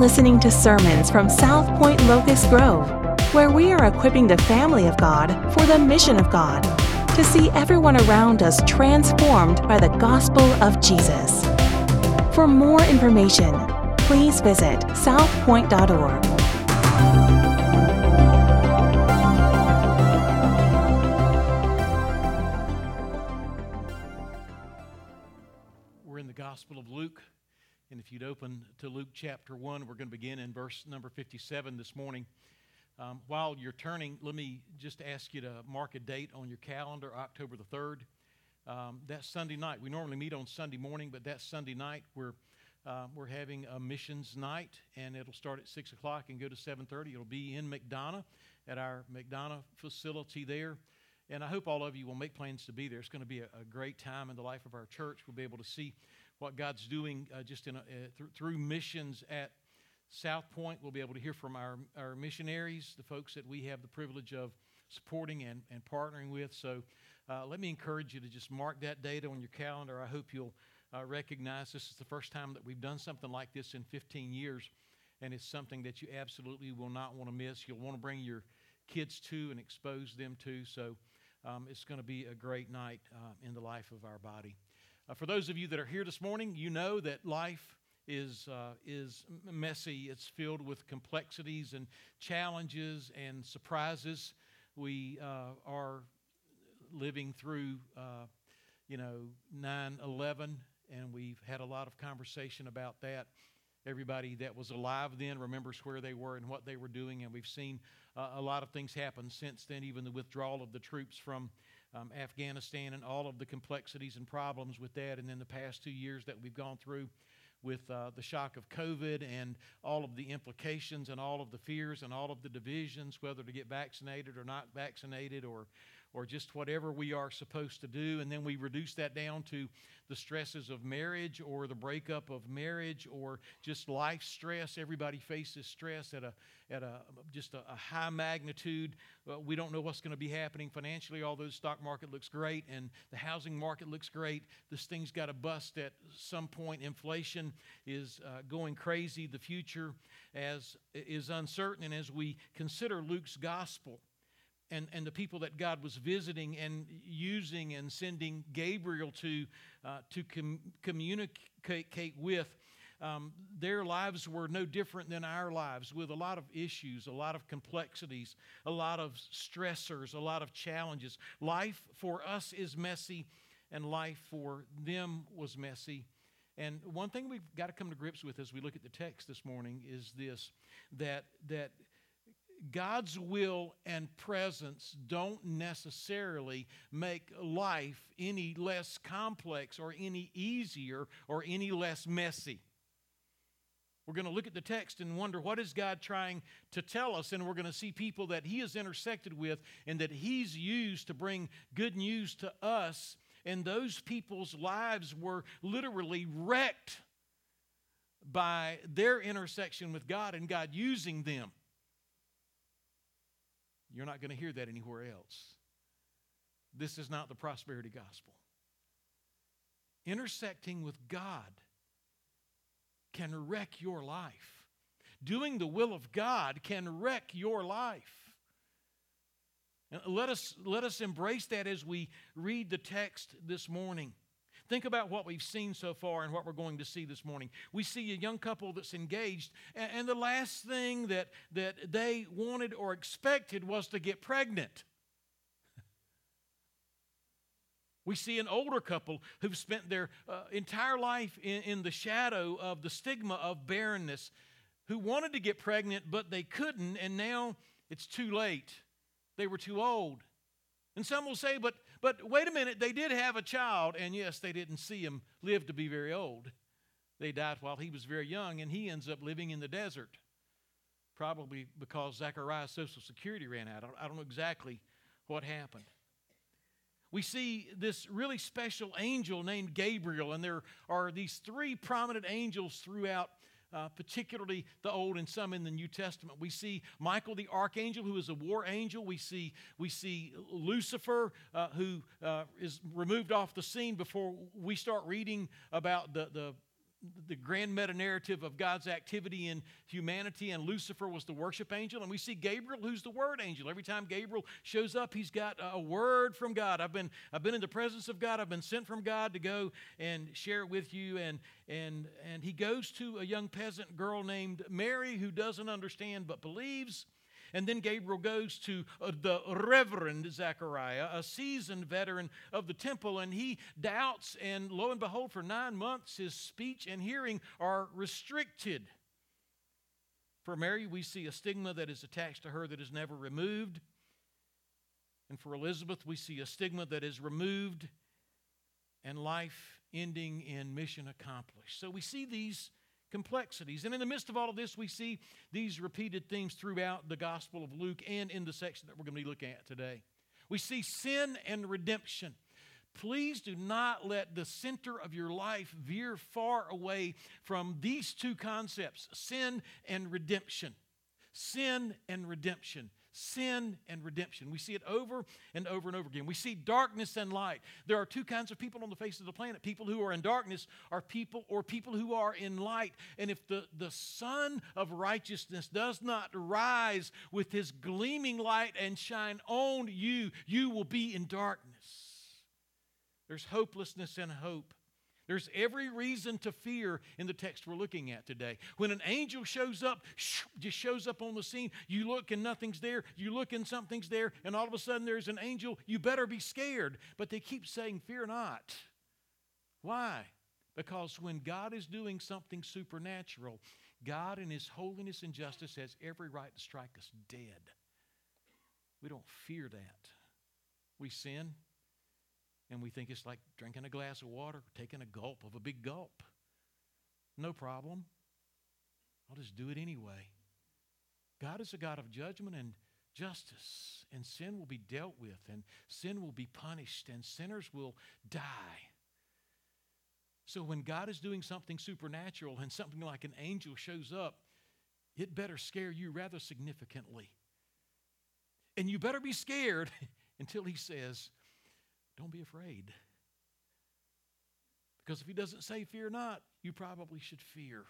listening to sermons from South Point Locust Grove, where we are equipping the family of God for the mission of God to see everyone around us transformed by the gospel of Jesus. For more information, please visit southpoint.org. And if you'd open to Luke chapter 1, we're going to begin in verse number 57 this morning. Um, while you're turning, let me just ask you to mark a date on your calendar, October the 3rd. Um, that Sunday night, we normally meet on Sunday morning, but that Sunday night we're, uh, we're having a missions night, and it'll start at 6 o'clock and go to 7.30. It'll be in McDonough at our McDonough facility there. And I hope all of you will make plans to be there. It's going to be a, a great time in the life of our church. We'll be able to see what God's doing uh, just in a, uh, th- through missions at South Point. We'll be able to hear from our, our missionaries, the folks that we have the privilege of supporting and, and partnering with. So uh, let me encourage you to just mark that date on your calendar. I hope you'll uh, recognize this is the first time that we've done something like this in 15 years, and it's something that you absolutely will not want to miss. You'll want to bring your kids to and expose them to. So um, it's going to be a great night uh, in the life of our body. Uh, for those of you that are here this morning, you know that life is, uh, is messy. It's filled with complexities and challenges and surprises. We uh, are living through, uh, you know, 9 11, and we've had a lot of conversation about that. Everybody that was alive then remembers where they were and what they were doing, and we've seen uh, a lot of things happen since then, even the withdrawal of the troops from um, Afghanistan and all of the complexities and problems with that. And then the past two years that we've gone through with uh, the shock of COVID and all of the implications and all of the fears and all of the divisions, whether to get vaccinated or not vaccinated or or just whatever we are supposed to do. And then we reduce that down to the stresses of marriage or the breakup of marriage or just life stress. Everybody faces stress at a, at a just a, a high magnitude. Uh, we don't know what's going to be happening financially, although the stock market looks great and the housing market looks great. This thing's got to bust at some point. Inflation is uh, going crazy. The future as, is uncertain. And as we consider Luke's gospel, and, and the people that God was visiting and using and sending Gabriel to, uh, to com- communicate with, um, their lives were no different than our lives, with a lot of issues, a lot of complexities, a lot of stressors, a lot of challenges. Life for us is messy, and life for them was messy. And one thing we've got to come to grips with as we look at the text this morning is this that, that God's will and presence don't necessarily make life any less complex or any easier or any less messy. We're going to look at the text and wonder what is God trying to tell us, and we're going to see people that He has intersected with and that He's used to bring good news to us. And those people's lives were literally wrecked by their intersection with God and God using them. You're not going to hear that anywhere else. This is not the prosperity gospel. Intersecting with God can wreck your life. Doing the will of God can wreck your life. Let us, let us embrace that as we read the text this morning. Think about what we've seen so far and what we're going to see this morning. We see a young couple that's engaged, and, and the last thing that, that they wanted or expected was to get pregnant. We see an older couple who've spent their uh, entire life in, in the shadow of the stigma of barrenness, who wanted to get pregnant, but they couldn't, and now it's too late. They were too old. And some will say, but but wait a minute, they did have a child, and yes, they didn't see him live to be very old. They died while he was very young, and he ends up living in the desert, probably because Zachariah's Social Security ran out. I don't know exactly what happened. We see this really special angel named Gabriel, and there are these three prominent angels throughout uh, particularly the Old and some in the New Testament. We see Michael the archangel, who is a war angel. We see, we see Lucifer, uh, who uh, is removed off the scene before we start reading about the, the the grand meta narrative of God's activity in humanity, and Lucifer was the worship angel. And we see Gabriel, who's the word angel. Every time Gabriel shows up, he's got a word from God. I've been, I've been in the presence of God. I've been sent from God to go and share it with you. And, and, and he goes to a young peasant girl named Mary who doesn't understand but believes. And then Gabriel goes to uh, the Reverend Zechariah, a seasoned veteran of the temple, and he doubts, and lo and behold, for nine months his speech and hearing are restricted. For Mary, we see a stigma that is attached to her that is never removed. And for Elizabeth, we see a stigma that is removed and life ending in mission accomplished. So we see these complexities. And in the midst of all of this, we see these repeated themes throughout the Gospel of Luke and in the section that we're going to be looking at today. We see sin and redemption. Please do not let the center of your life veer far away from these two concepts sin and redemption. Sin and redemption sin and redemption. We see it over and over and over again. We see darkness and light. There are two kinds of people on the face of the planet. People who are in darkness are people or people who are in light. And if the, the sun of righteousness does not rise with his gleaming light and shine on you, you will be in darkness. There's hopelessness and hope. There's every reason to fear in the text we're looking at today. When an angel shows up, just shows up on the scene, you look and nothing's there, you look and something's there, and all of a sudden there's an angel, you better be scared. But they keep saying, Fear not. Why? Because when God is doing something supernatural, God in His holiness and justice has every right to strike us dead. We don't fear that. We sin, and we think it's like drinking a glass of water, taking a gulp of a big gulp. No problem. I'll just do it anyway. God is a God of judgment and justice, and sin will be dealt with, and sin will be punished, and sinners will die. So when God is doing something supernatural and something like an angel shows up, it better scare you rather significantly. And you better be scared until he says, don't be afraid. Because if he doesn't say fear not, you probably should fear.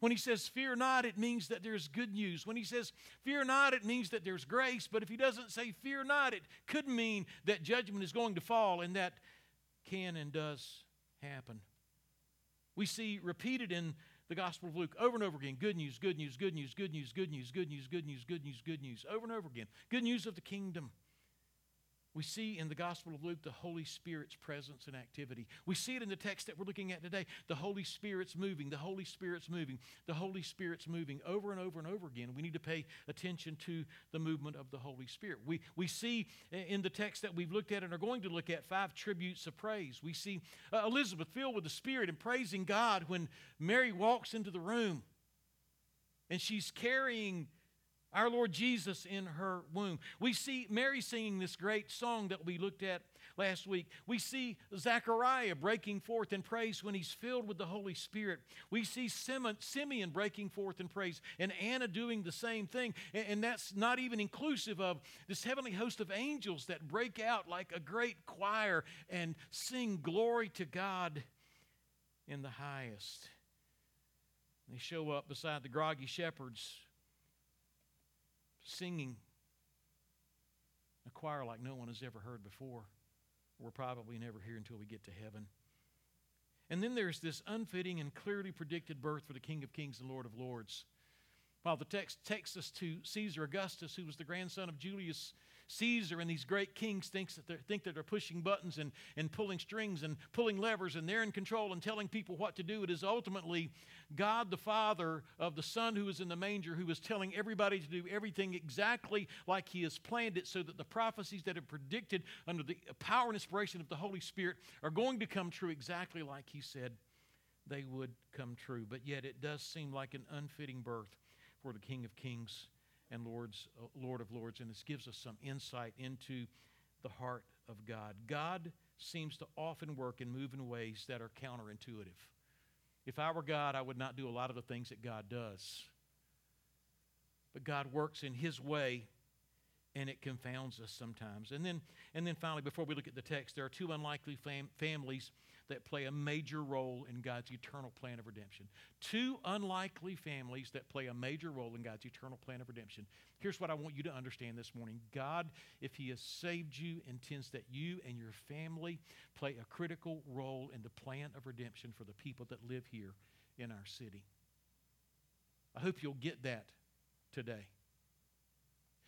When he says fear not, it means that there's good news. When he says fear not, it means that there's grace. But if he doesn't say fear not, it could mean that judgment is going to fall, and that can and does happen. We see repeated in the Gospel of Luke over and over again good news, good news, good news, good news, good news, good news, good news, good news, good news, over and over again. Good news of the kingdom. We see in the Gospel of Luke the Holy Spirit's presence and activity. We see it in the text that we're looking at today. The Holy Spirit's moving, the Holy Spirit's moving, the Holy Spirit's moving over and over and over again. We need to pay attention to the movement of the Holy Spirit. We, we see in the text that we've looked at and are going to look at five tributes of praise. We see uh, Elizabeth filled with the Spirit and praising God when Mary walks into the room and she's carrying our Lord Jesus in her womb. We see Mary singing this great song that we looked at last week. We see Zechariah breaking forth in praise when he's filled with the Holy Spirit. We see Simeon breaking forth in praise and Anna doing the same thing. And that's not even inclusive of this heavenly host of angels that break out like a great choir and sing glory to God in the highest. They show up beside the groggy shepherds singing a choir like no one has ever heard before. We'll probably never hear until we get to heaven. And then there's this unfitting and clearly predicted birth for the King of Kings and Lord of Lords. While the text takes us to Caesar Augustus, who was the grandson of Julius Caesar and these great kings thinks that think that they're pushing buttons and, and pulling strings and pulling levers and they're in control and telling people what to do. It is ultimately God the Father of the Son who is in the manger who is telling everybody to do everything exactly like He has planned it so that the prophecies that are predicted under the power and inspiration of the Holy Spirit are going to come true exactly like He said they would come true. But yet it does seem like an unfitting birth for the King of Kings and Lord's, uh, Lord of Lords. And this gives us some insight into the heart of God. God seems to often work and move in ways that are counterintuitive. If I were God, I would not do a lot of the things that God does. But God works in His way, and it confounds us sometimes. And then, and then finally, before we look at the text, there are two unlikely fam- families that play a major role in God's eternal plan of redemption. Two unlikely families that play a major role in God's eternal plan of redemption. Here's what I want you to understand this morning God, if He has saved you, intends that you and your family play a critical role in the plan of redemption for the people that live here in our city. I hope you'll get that today.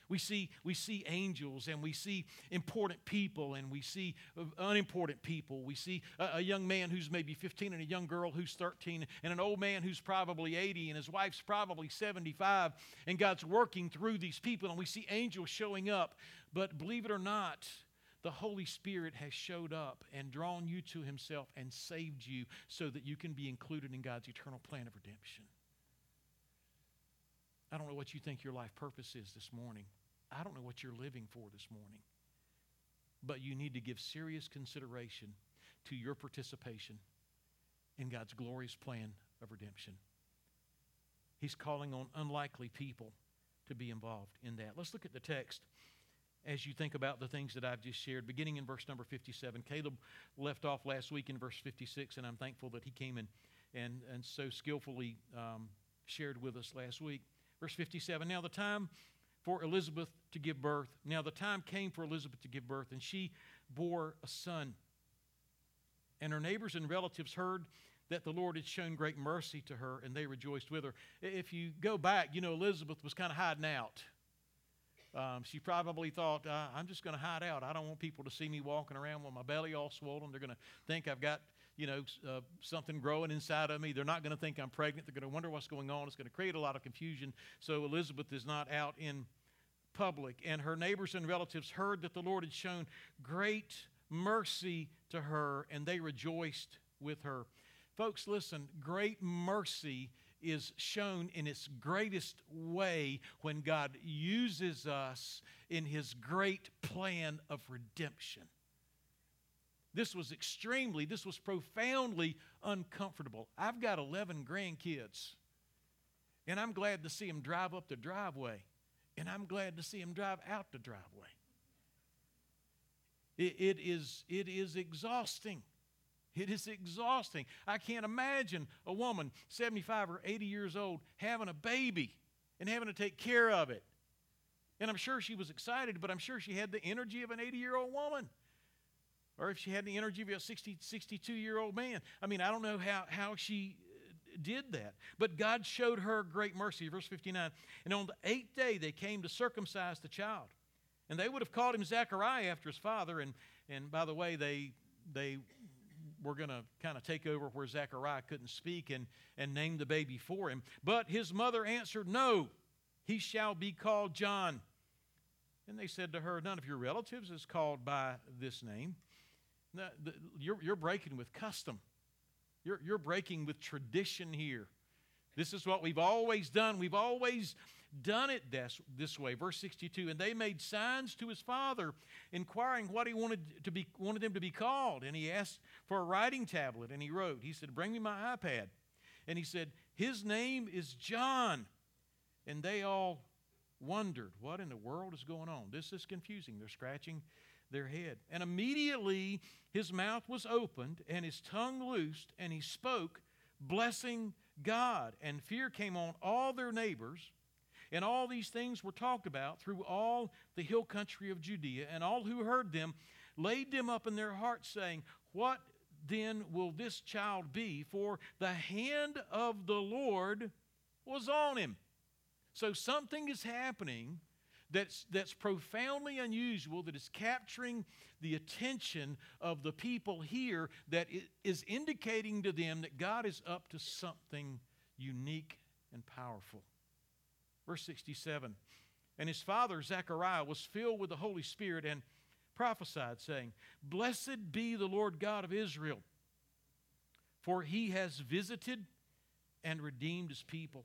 We see, we see angels and we see important people and we see unimportant people. We see a, a, young man who's maybe 15 and a young girl who's 13 and an old man who's probably 80 and his wife's probably 75. And God's working through these people and we see angels showing up. But believe it or not, the Holy Spirit has showed up and drawn you to Himself and saved you so that you can be included in God's eternal plan of redemption. I don't know what you think your life purpose is this morning. I don't know what you're living for this morning. But you need to give serious consideration to your participation in God's glorious plan of redemption. He's calling on unlikely people to be involved in that. Let's look at the text as you think about the things that I've just shared, beginning in verse number 57. Caleb left off last week in verse 56, and I'm thankful that he came in and, and so skillfully um, shared with us last week. Verse 57 Now the time for Elizabeth to give birth. Now the time came for Elizabeth to give birth, and she bore a son. And her neighbors and relatives heard that the Lord had shown great mercy to her, and they rejoiced with her. If you go back, you know, Elizabeth was kind of hiding out. Um, she probably thought, uh, I'm just going to hide out. I don't want people to see me walking around with my belly all swollen. They're going to think I've got, you know, uh, something growing inside of me. They're not going to think I'm pregnant. They're going to wonder what's going on. It's going to create a lot of confusion. So Elizabeth is not out in public. And her neighbors and relatives heard that the Lord had shown great mercy to her, and they rejoiced with her. Folks, listen, great mercy is shown in its greatest way when God uses us in his great plan of redemption. This was extremely, this was profoundly uncomfortable. I've got 11 grandkids, and I'm glad to see them drive up the driveway, and I'm glad to see them drive out the driveway. it, it is, it is exhausting. It is exhausting. I can't imagine a woman 75 or 80 years old having a baby and having to take care of it. And I'm sure she was excited, but I'm sure she had the energy of an 80 year old woman. Or if she had the energy of a 60, 62 year old man. I mean, I don't know how, how she uh, did that. But God showed her great mercy. Verse 59 And on the eighth day, they came to circumcise the child. And they would have called him Zechariah after his father. And, and by the way, they, they were going to kind of take over where Zechariah couldn't speak and, and name the baby for him. But his mother answered, No, he shall be called John. And they said to her, None of your relatives is called by this name. You're, you're breaking with custom, you're, you're breaking with tradition here. This is what we've always done. We've always done it this, this way. Verse 62 And they made signs to his father, inquiring what he wanted, to be, wanted them to be called. And he asked for a writing tablet, and he wrote. He said, Bring me my iPad. And he said, His name is John. And they all wondered, What in the world is going on? This is confusing. They're scratching their head. And immediately his mouth was opened and his tongue loosed, and he spoke, blessing God. And fear came on all their neighbors. And all these things were talked about through all the hill country of Judea, and all who heard them laid them up in their hearts, saying, What then will this child be? For the hand of the Lord was on him. So something is happening that's, that's profoundly unusual, that is capturing the attention of the people here, that is indicating to them that God is up to something unique and powerful. Verse 67 And his father, Zechariah, was filled with the Holy Spirit and prophesied, saying, Blessed be the Lord God of Israel, for he has visited and redeemed his people.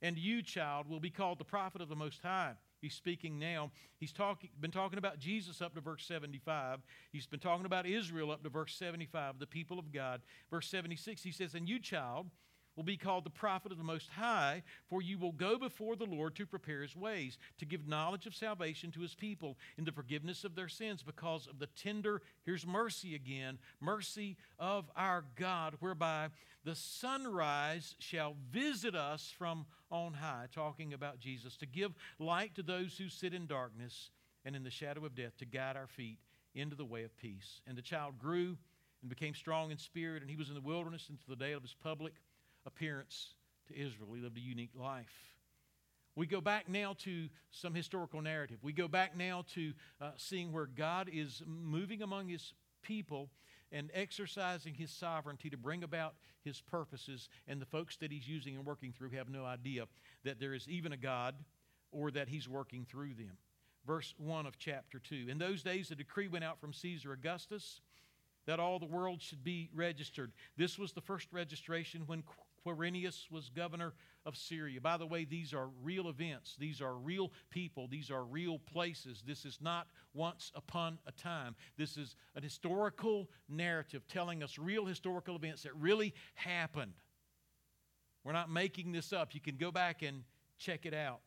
And you, child, will be called the prophet of the Most High He's speaking now. He's talking, been talking about Jesus up to verse 75. He's been talking about Israel up to verse 75, the people of God. Verse 76, he says, And you, child, will be called the prophet of the Most High, for you will go before the Lord to prepare his ways, to give knowledge of salvation to his people in the forgiveness of their sins, because of the tender, here's mercy again, mercy of our God, whereby the sunrise shall visit us from on high, talking about Jesus, to give light to those who sit in darkness and in the shadow of death, to guide our feet into the way of peace. And the child grew and became strong in spirit, and he was in the wilderness until the day of his public appearance to Israel. He lived a unique life. We go back now to some historical narrative. We go back now to uh, seeing where God is moving among his people and exercising his sovereignty to bring about his purposes. And the folks that he's using and working through have no idea that there is even a God or that he's working through them. Verse 1 of chapter 2. In those days, a decree went out from Caesar Augustus that all the world should be registered. This was the first registration when Quirinius was governor of Syria. By the way, these are real events. These are real people. These are real places. This is not once upon a time. This is an historical narrative telling us real historical events that really happened. We're not making this up. You can go back and check it out.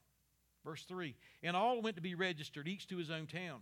Verse 3 And all went to be registered, each to his own town.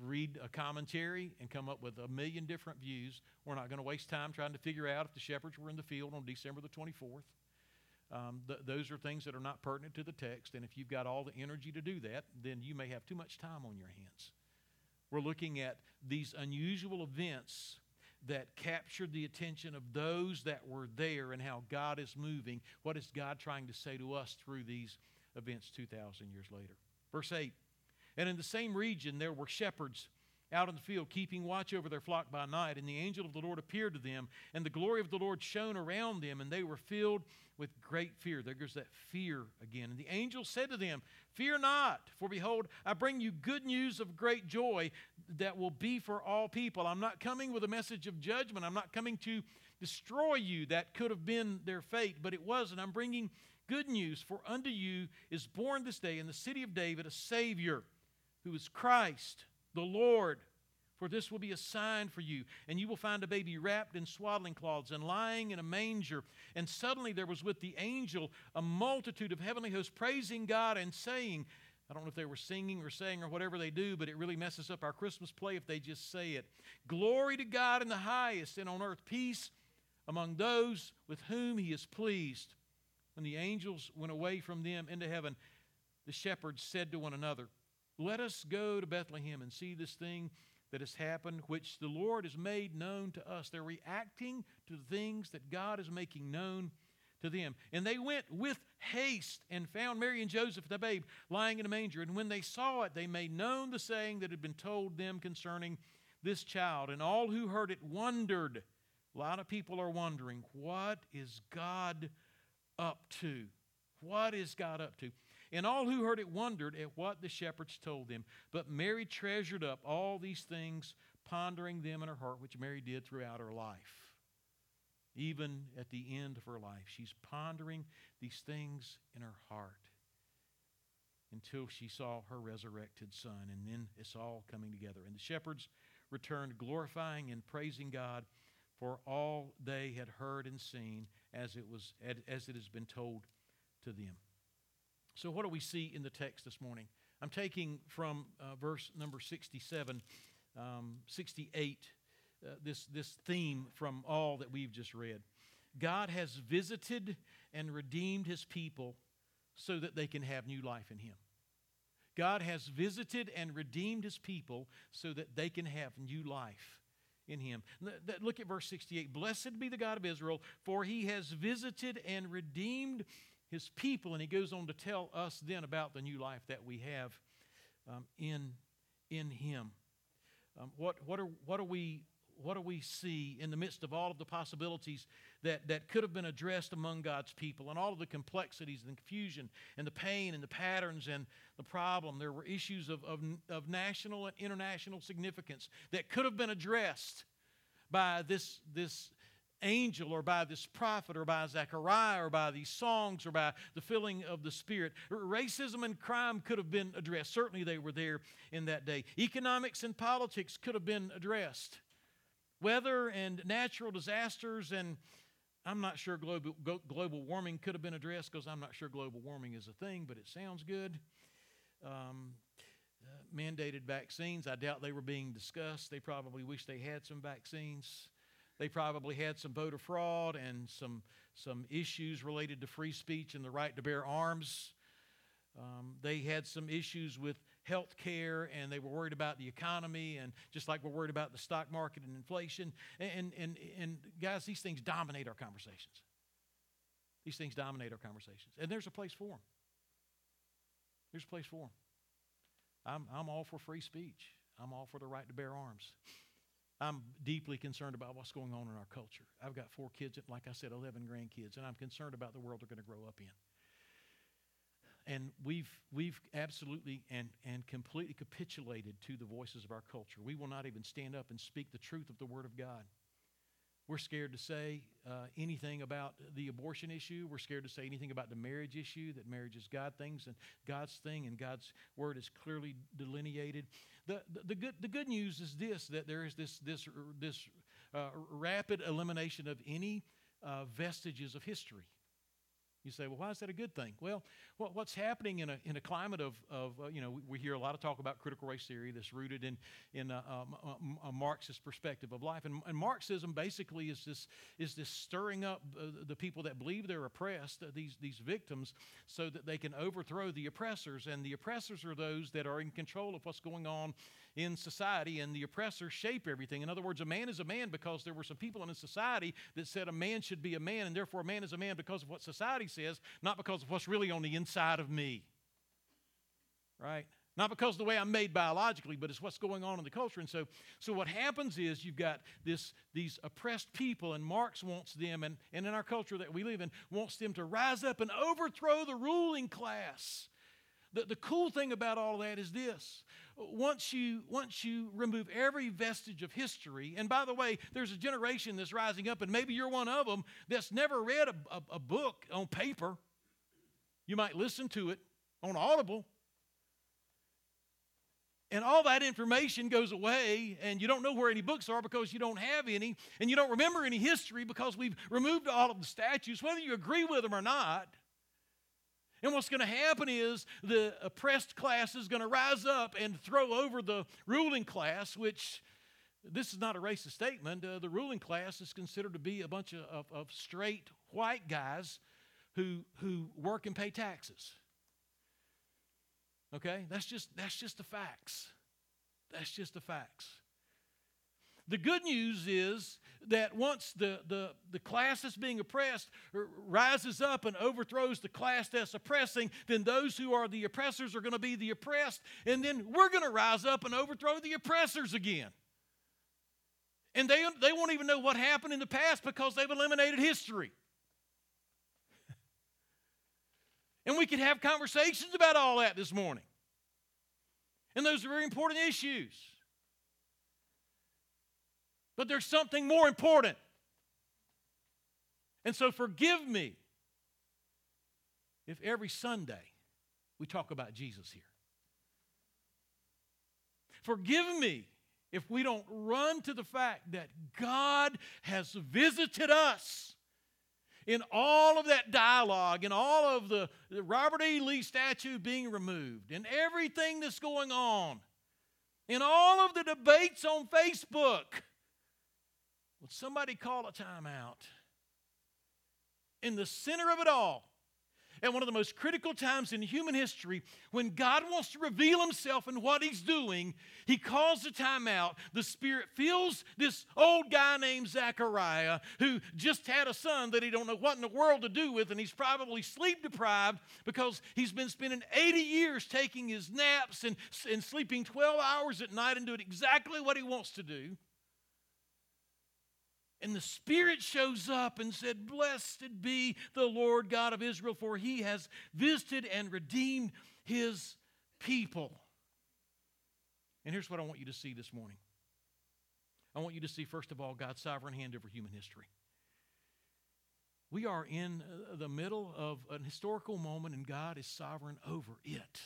read a commentary and come up with a million different views. We're not going to waste time trying to figure out if the shepherds were in the field on December the 24th. Um, th- those are things that are not pertinent to the text, and if you've got all the energy to do that, then you may have too much time on your hands. We're looking at these unusual events that captured the attention of those that were there and how God is moving. What is God trying to say to us through these events 2,000 years later? Verse 8 and in the same region there were shepherds out in the field, keeping watch over their flock by night. And the angel of the Lord appeared to them, and the glory of the Lord shone around them, and they were filled with great fear. There goes that fear again. And the angel said to them, Fear not, for behold, I bring you good news of great joy that will be for all people. I'm not coming with a message of judgment. I'm not coming to destroy you. That could have been their fate, but it wasn't. I'm bringing good news, for unto you is born this day in the city of David a Savior who is Christ, the Lord. For this will be a sign for you, and you will find a baby wrapped in swaddling cloths and lying in a manger. And suddenly there was with the angel a multitude of heavenly hosts praising God and saying, I don't know if they were singing or saying or whatever they do, but it really messes up our Christmas play if they just say it. Glory to God in the highest, and on earth peace among those with whom he is pleased. When the angels went away from them into heaven, the shepherds said to one another, let us go to Bethlehem and see this thing that has happened, which the Lord has made known to us. They're reacting to the things that God is making known to them. And they went with haste and found Mary and Joseph, and the babe, lying in a manger. And when they saw it, they made known the saying that had been told them concerning this child. And all who heard it wondered. A lot of people are wondering, what is God up to? What is God up to? And all who heard it wondered at what the shepherds told them. But Mary treasured up all these things, pondering them in her heart, which Mary did throughout her life. Even at the end of her life, she's pondering these things in her heart until she saw her resurrected son. And then it's all coming together. And the shepherds returned, glorifying and praising God for all they had heard and seen as it, was, as it has been told to them. So, what do we see in the text this morning? I'm taking from uh, verse number 67 um, 68, uh, this, this theme from all that we've just read. God has visited and redeemed his people so that they can have new life in him. God has visited and redeemed his people so that they can have new life in him. Look at verse 68. Blessed be the God of Israel, for he has visited and redeemed his people. And he goes on to tell us then about the new life that we have um, in, in him. Um, what, what, are, what, are we, what do we see in the midst of all of the possibilities that, that could have been addressed among God's people and all of the complexities and the confusion and the pain and the patterns and the problem? There were issues of, of, of national and international significance that could have been addressed by this, this angel or by this prophet or by Zechariah or by these songs or by the filling of the Spirit. Racism and crime could have been addressed. Certainly they were there in that day. Economics and politics could have been addressed. Weather and natural disasters and I'm not sure global, global warming could have been addressed because I'm not sure global warming is a thing, but it sounds good. Um, uh, mandated vaccines, I doubt they were being discussed. They probably wish they had some vaccines. They probably had some voter fraud and some, some issues related to free speech and the right to bear arms. Um, they had some issues with health care and they were worried about the economy and just like we're worried about the stock market and inflation. And, and, and guys, these things dominate our conversations. These things dominate our conversations. And there's a place for them. There's a place for them. I'm, I'm all for free speech. I'm all for the right to bear arms. I'm deeply concerned about what's going on in our culture. I've got four kids, like I said, 11 grandkids, and I'm concerned about the world they're going to grow up in. And we've, we've absolutely and, and completely capitulated to the voices of our culture. We will not even stand up and speak the truth of the Word of God. We're scared to say uh, anything about the abortion issue. We're scared to say anything about the marriage issue, that marriage is God things and God's thing, and God's word is clearly delineated. The, the, the good, the good news is this that there is this, this, this uh, rapid elimination of any uh, vestiges of history. You say, well, why is that a good thing? Well, what's happening in a, in a climate of, of uh, you know, we, hear a lot of talk about critical race theory that's rooted in, in a, a, a Marxist perspective of life. And, and, Marxism basically is this, is this stirring up uh, the people that believe they're oppressed, uh, these, these victims, so that they can overthrow the oppressors. And the oppressors are those that are in control of what's going on in society, and the oppressors shape everything. In other words, a man is a man because there were some people in a society that said a man should be a man, and therefore a man is a man because of what society says, not because of what's really on the inside of me. Right? Not because of the way I'm made biologically, but it's what's going on in the culture. And so, so what happens is you've got this, these oppressed people, and Marx wants them, and, and in our culture that we live in, wants them to rise up and overthrow the ruling class. The, the cool thing about all of that is this once you, once you remove every vestige of history, and by the way, there's a generation that's rising up, and maybe you're one of them that's never read a, a, a book on paper. You might listen to it on Audible. And all that information goes away, and you don't know where any books are because you don't have any, and you don't remember any history because we've removed all of the statues, whether you agree with them or not. And what's going to happen is the oppressed class is going to rise up and throw over the ruling class, which this is not a racist statement. Uh, the ruling class is considered to be a bunch of, of, of straight white guys who, who work and pay taxes. Okay? That's just, that's just the facts. That's just the facts. The good news is that once the, the, the class that's being oppressed rises up and overthrows the class that's oppressing, then those who are the oppressors are going to be the oppressed, and then we're going to rise up and overthrow the oppressors again. And they, they won't even know what happened in the past because they've eliminated history. and we could have conversations about all that this morning. And those are very important issues. But there's something more important. And so forgive me if every Sunday we talk about Jesus here. Forgive me if we don't run to the fact that God has visited us in all of that dialogue, in all of the, the Robert E. Lee statue being removed, and everything that's going on in all of the debates on Facebook, would somebody call a timeout? In the center of it all, at one of the most critical times in human history, when God wants to reveal himself and what he's doing, he calls a timeout. The Spirit fills this old guy named Zachariah, who just had a son that he don't know what in the world to do with, and he's probably sleep deprived because he's been spending 80 years taking his naps and, and sleeping 12 hours at night and doing exactly what he wants to do. And the Spirit shows up and said, Blessed be the Lord God of Israel, for he has visited and redeemed his people. And here's what I want you to see this morning I want you to see, first of all, God's sovereign hand over human history. We are in uh, the middle of an historical moment, and God is sovereign over it.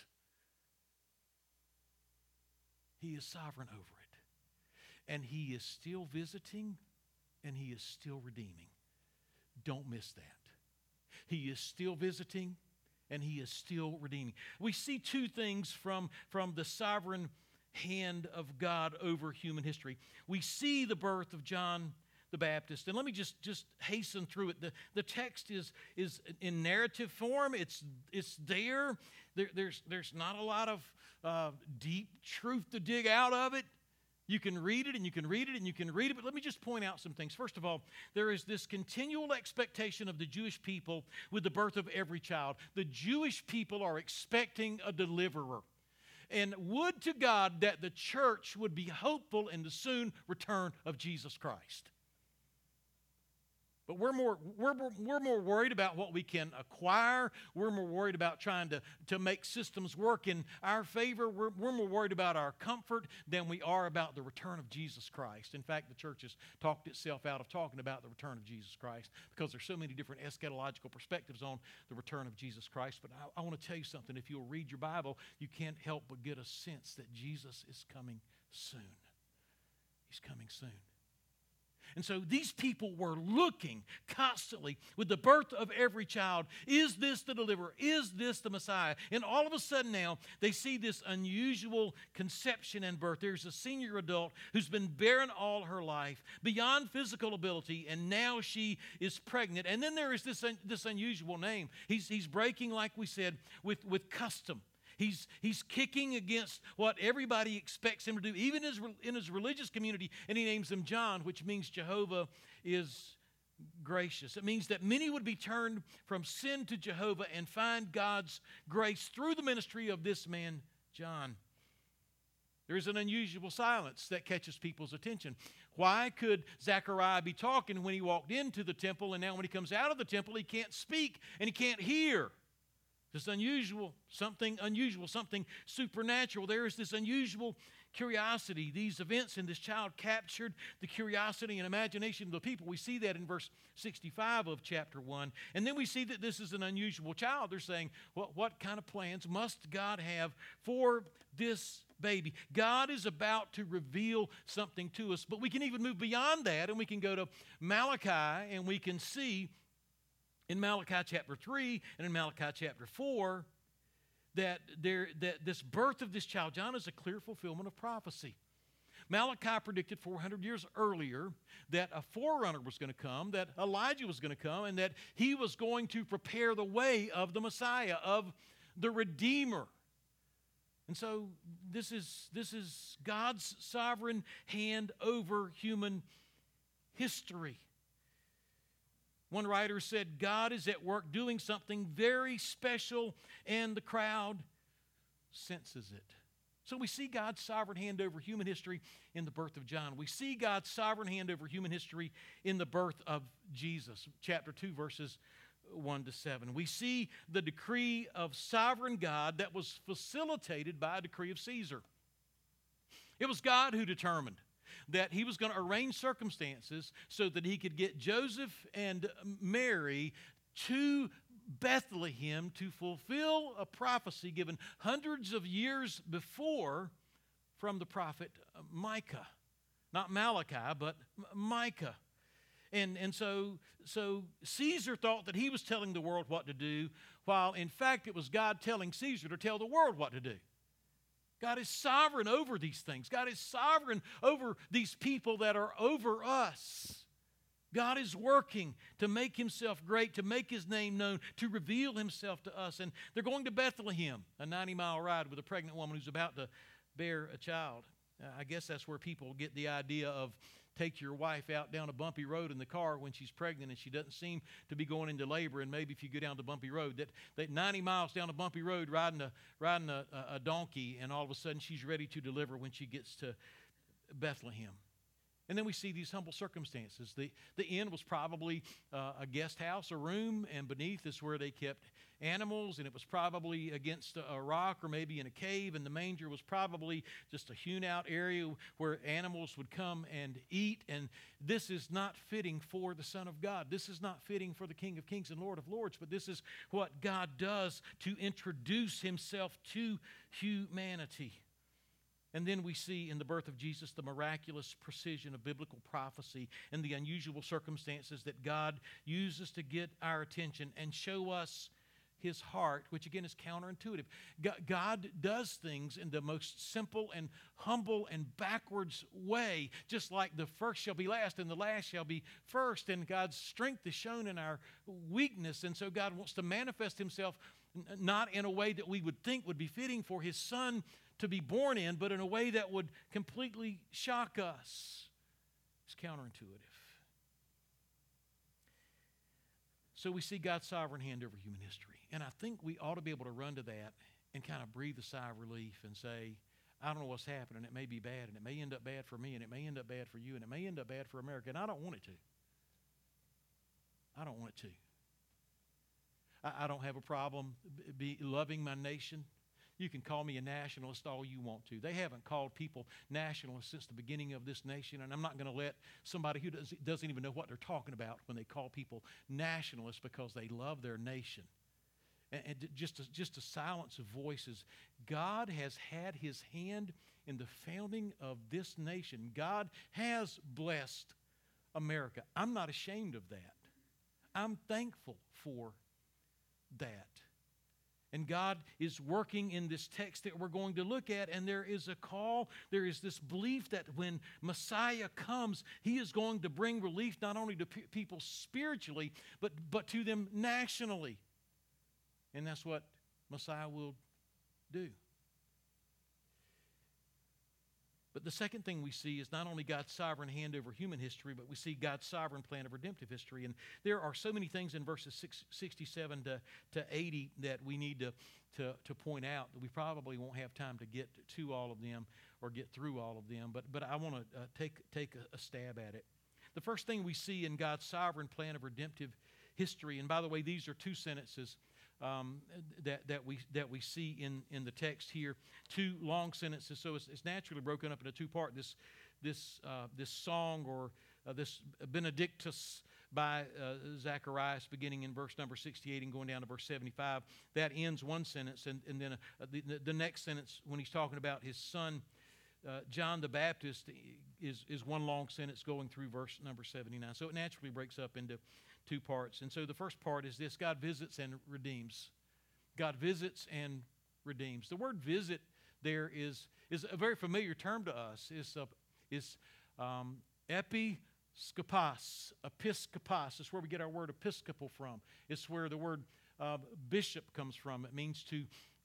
He is sovereign over it. And He is still visiting and He is still redeeming. Don't miss that. He is still visiting and He is still redeeming. We see two things from, from the sovereign hand of God over human history. We see the birth of John the Baptist. And let me just, just hasten through it. The, the text is, is in narrative form, it's, it's there. there there's, there's not a lot of uh, deep truth to dig out of it. You can read it and you can read it and you can read it, but let me just point out some things. First of all, there is this continual expectation of the Jewish people with the birth of every child. The Jewish people are expecting a deliverer. And would to God that the church would be hopeful in the soon return of Jesus Christ. But we're more, we're, we're more worried about what we can acquire. We're more worried about trying to, to make systems work in our favor. We're, we're more worried about our comfort than we are about the return of Jesus Christ. In fact, the church has talked itself out of talking about the return of Jesus Christ because there's so many different eschatological perspectives on the return of Jesus Christ. But I, I want to tell you something. If you'll read your Bible, you can't help but get a sense that Jesus is coming soon. He's coming soon. And so these people were looking constantly with the birth of every child is this the deliverer? Is this the Messiah? And all of a sudden now, they see this unusual conception and birth. There's a senior adult who's been barren all her life, beyond physical ability, and now she is pregnant. And then there is this, this unusual name. He's, he's breaking, like we said, with, with custom. He's, he's kicking against what everybody expects him to do, even his, in his religious community, and he names him John, which means Jehovah is gracious. It means that many would be turned from sin to Jehovah and find God's grace through the ministry of this man, John. There's an unusual silence that catches people's attention. Why could Zechariah be talking when he walked into the temple, and now when he comes out of the temple, he can't speak and he can't hear? This unusual, something unusual, something supernatural. There is this unusual curiosity. These events in this child captured the curiosity and imagination of the people. We see that in verse 65 of chapter 1. And then we see that this is an unusual child. They're saying, what, what kind of plans must God have for this baby? God is about to reveal something to us. But we can even move beyond that and we can go to Malachi and we can see in Malachi chapter 3 and in Malachi chapter 4 that, there, that this birth of this child, John, is a clear fulfillment of prophecy. Malachi predicted 400 years earlier that a forerunner was going to come, that Elijah was going to come, and that he was going to prepare the way of the Messiah, of the Redeemer. And so this is, this is God's sovereign hand over human history. One writer said, God is at work doing something very special, and the crowd senses it. So we see God's sovereign hand over human history in the birth of John. We see God's sovereign hand over human history in the birth of Jesus, chapter 2, verses 1 to 7. We see the decree of sovereign God that was facilitated by a decree of Caesar. It was God who determined that he was going to arrange circumstances so that he could get Joseph and Mary to Bethlehem to fulfill a prophecy given hundreds of years before from the prophet Micah. Not Malachi, but Micah. And, and so, so Caesar thought that he was telling the world what to do, while in fact it was God telling Caesar to tell the world what to do. God is sovereign over these things. God is sovereign over these people that are over us. God is working to make himself great, to make his name known, to reveal himself to us. And they're going to Bethlehem, a 90 mile ride with a pregnant woman who's about to bear a child. I guess that's where people get the idea of take your wife out down a bumpy road in the car when she's pregnant and she doesn't seem to be going into labor. And maybe if you go down the bumpy road, that, that 90 miles down a bumpy road riding, a, riding a, a donkey, and all of a sudden she's ready to deliver when she gets to Bethlehem. And then we see these humble circumstances. The, the inn was probably uh, a guest house, a room, and beneath is where they kept animals, and it was probably against a, a rock or maybe in a cave, and the manger was probably just a hewn out area where animals would come and eat. And this is not fitting for the Son of God. This is not fitting for the King of Kings and Lord of Lords, but this is what God does to introduce himself to humanity. And then we see in the birth of Jesus the miraculous precision of biblical prophecy and the unusual circumstances that God uses to get our attention and show us his heart, which again is counterintuitive. God does things in the most simple and humble and backwards way, just like the first shall be last and the last shall be first. And God's strength is shown in our weakness. And so God wants to manifest himself not in a way that we would think would be fitting for his son to be born in, but in a way that would completely shock us. It's counterintuitive. So we see God's sovereign hand over human history. And I think we ought to be able to run to that and kind of breathe a sigh of relief and say, I don't know what's happening. It may be bad, and it may end up bad for me, and it may end up bad for you, and it may end up bad for America. And I don't want it to. I don't want it to. I, don't have a problem be loving my nation. You can call me a nationalist all you want to. They haven't called people nationalists since the beginning of this nation, and I'm not going to let somebody who does, doesn't even know what they're talking about when they call people nationalists because they love their nation. And, and just, to, just to silence of voices, God has had his hand in the founding of this nation. God has blessed America. I'm not ashamed of that. I'm thankful for that. And God is working in this text that we're going to look at, and there is a call, there is this belief that when Messiah comes, he is going to bring relief not only to pe- people spiritually, but, but to them nationally. And that's what Messiah will do. But the second thing we see is not only God's sovereign hand over human history, but we see God's sovereign plan of redemptive history. And there are so many things in verses 6, 67 to, to 80 that we need to, to, to point out that we probably won't have time to get to all of them or get through all of them. But, but I want to uh, take, take a, a stab at it. The first thing we see in God's sovereign plan of redemptive history, and by the way, these are two sentences um, that, that, we, that we see in, in the text here. Two long sentences, so it's, it's naturally broken up into two parts. This, this, uh, this song or uh, this Benedictus by uh, Zacharias, beginning in verse number 68 and going down to verse 75, that ends one sentence. And, and then uh, the, the next sentence, when he's talking about his son, uh, John the Baptist, is, is one long sentence going through verse number 79. So it naturally breaks up into two parts. And so the first part is this God visits and redeems. God visits and redeems. The word visit there is, is a very familiar term to us. It's, a, it's um, episkopos, episkopos. It's where we get our word episcopal from. It's where the word uh, bishop comes from. It means to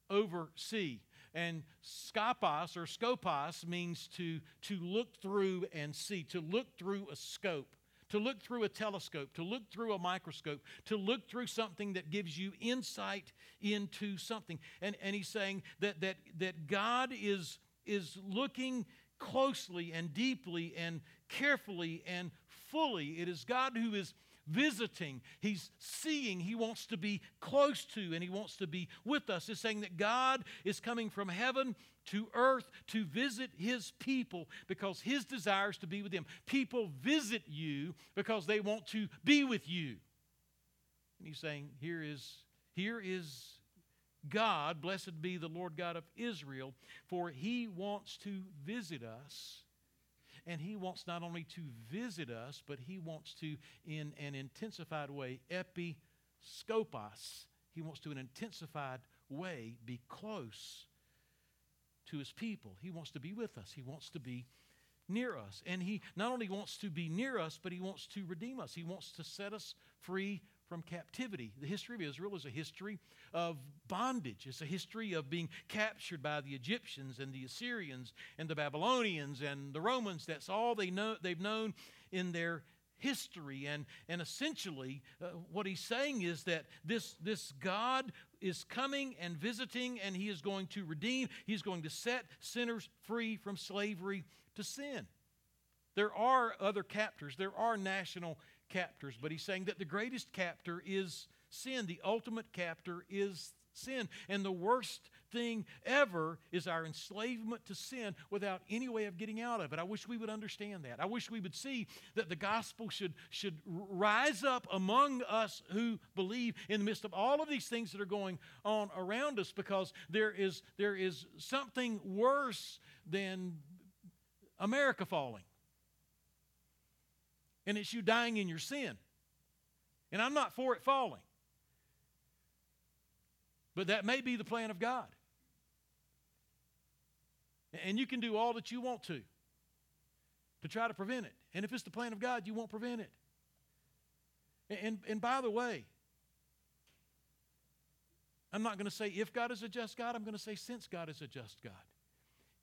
oversee. And skopos or skopos means to, to look through and see, to look through a scope to look through a telescope, to look through a microscope, to look through something that gives you insight into something. And, and he's saying that, that, that God is, is looking closely and deeply and carefully and fully. It is God who is visiting, He's seeing, He wants to be close to, and He wants to be with us. It's saying that God is coming from heaven to earth to visit His people because His desire is to be with them. People visit you because they want to be with you. And He's saying, Here is, here is God, blessed be the Lord God of Israel, for He wants to visit us and He wants not only to visit us, but He wants to, in an intensified way, episkopos, He wants to, in an intensified way, be close to his people. He wants to be with us. He wants to be near us. And he not only wants to be near us, but he wants to redeem us. He wants to set us free from captivity. The history of Israel is a history of bondage. It's a history of being captured by the Egyptians and the Assyrians and the Babylonians and the Romans. That's all they know they've known in their history. And, and essentially uh, what he's saying is that this, this god is coming and visiting and he is going to redeem. He's going to set sinners free from slavery to sin. There are other captors. There are national captors. But he's saying that the greatest captor is sin. The ultimate captor is sin. And the worst thing ever is our enslavement to sin without any way of getting out of it. I wish we would understand that. I wish we would see that the gospel should, should rise up among us who believe in the midst of all of these things that are going on around us because there is, there is something worse than America falling. And it's you dying in your sin. And I'm not for it falling. But that may be the plan of God. And you can do all that you want to to try to prevent it. And if it's the plan of God, you won't prevent it. And, and by the way, I'm not going to say if God is a just God, I'm going to say since God is a just God.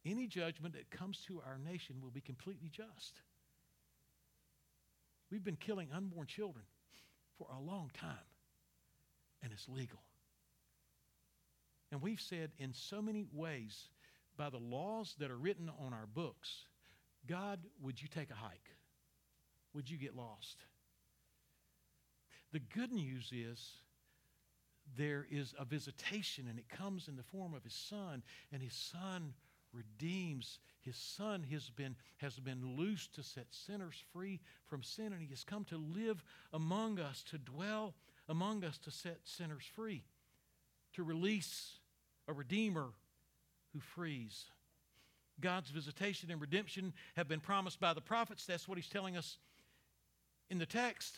Any judgment that comes to our nation will be completely just. We've been killing unborn children for a long time, and it's legal. And we've said in so many ways by the laws that are written on our books, God, would you take a hike? Would you get lost? The good news is there is a visitation, and it comes in the form of His Son, and His Son redeems. His Son has been, has been loosed to set sinners free from sin, and He has come to live among us, to dwell among us, to set sinners free, to release a Redeemer who frees. God's visitation and redemption have been promised by the prophets. That's what he's telling us in the text.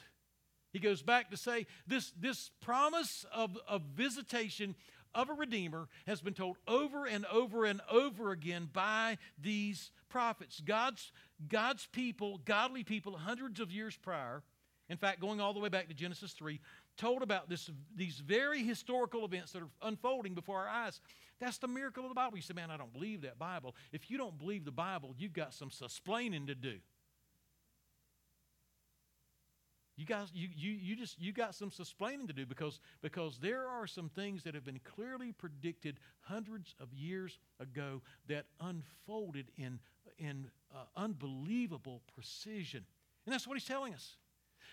He goes back to say this, this promise of, of visitation of a Redeemer has been told over and over and over again by these prophets. God's, God's people, godly people, hundreds of years prior, in fact, going all the way back to Genesis 3, told about this, these very historical events that are unfolding before our eyes. That's the miracle of the Bible. You say, man, I don't believe that Bible. If you don't believe the Bible, you've got some splaining to do. You guys, you, you, you just you got some splaining to do because, because there are some things that have been clearly predicted hundreds of years ago that unfolded in, in uh, unbelievable precision. And that's what he's telling us.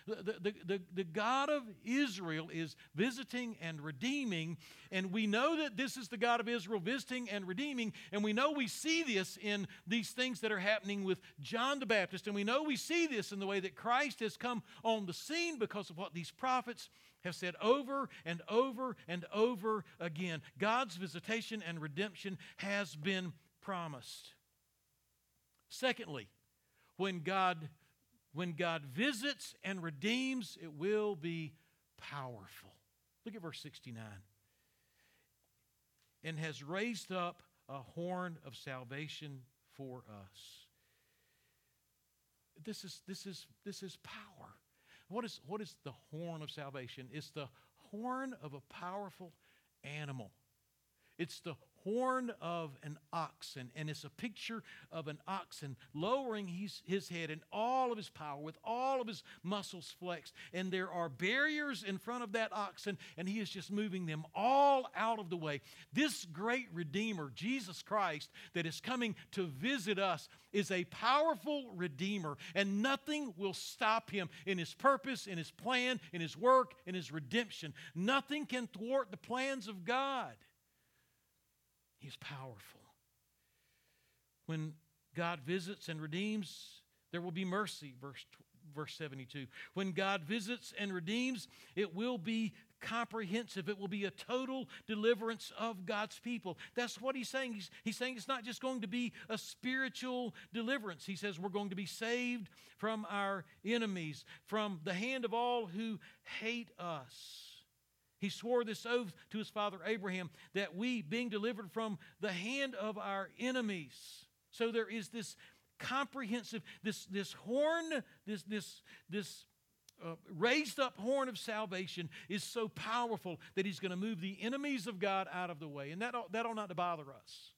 The, the, the, God of Israel is visiting and redeeming, and we know that this is the God of Israel visiting and redeeming, and we know we see this in these things that are happening with John the Baptist, and we know we see this in the way that Christ has come on the scene because of what these prophets have said over and over and over again. God's visitation and redemption has been promised. Secondly, when God when God visits and redeems, it will be powerful. Look at verse 69. And has raised up a horn of salvation for us. This is, this is, this is power. What is, what is the horn of salvation? It's the horn of a powerful animal. It's the horn of an oxen, and it's a picture of an oxen lowering his, his head in all of his power, with all of his muscles flexed. And there are barriers in front of that oxen, and he is just moving them all out of the way. This great Redeemer, Jesus Christ, that is coming to visit us, is a powerful Redeemer, and nothing will stop him in his purpose, in his plan, in his work, in his redemption. Nothing can thwart the plans of God. He's powerful. When God visits and redeems, there will be mercy, verse, verse 72. When God visits and redeems, it will be comprehensive. It will be a total deliverance of God's people. That's what he's saying. He's, he's saying it's not just going to be a spiritual deliverance. He says we're going to be saved from our enemies, from the hand of all who hate us. He swore this oath to his father Abraham that we, being delivered from the hand of our enemies. So there is this comprehensive, this, this horn, this, this, this uh, raised up horn of salvation is so powerful that he's going to move the enemies of God out of the way. And that ought, that ought not to bother us.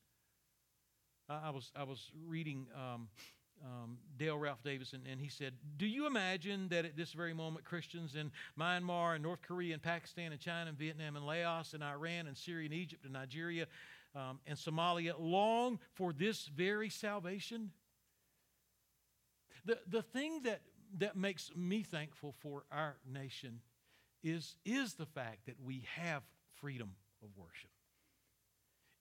I, I was, I was reading um, um, Dale Ralph Davison, and he said, Do you imagine that at this very moment Christians in Myanmar and North Korea and Pakistan and China and Vietnam and Laos and Iran and Syria and Egypt and Nigeria um, and Somalia long for this very salvation? The, the thing that, that makes me thankful for our nation is, is the fact that we have freedom of worship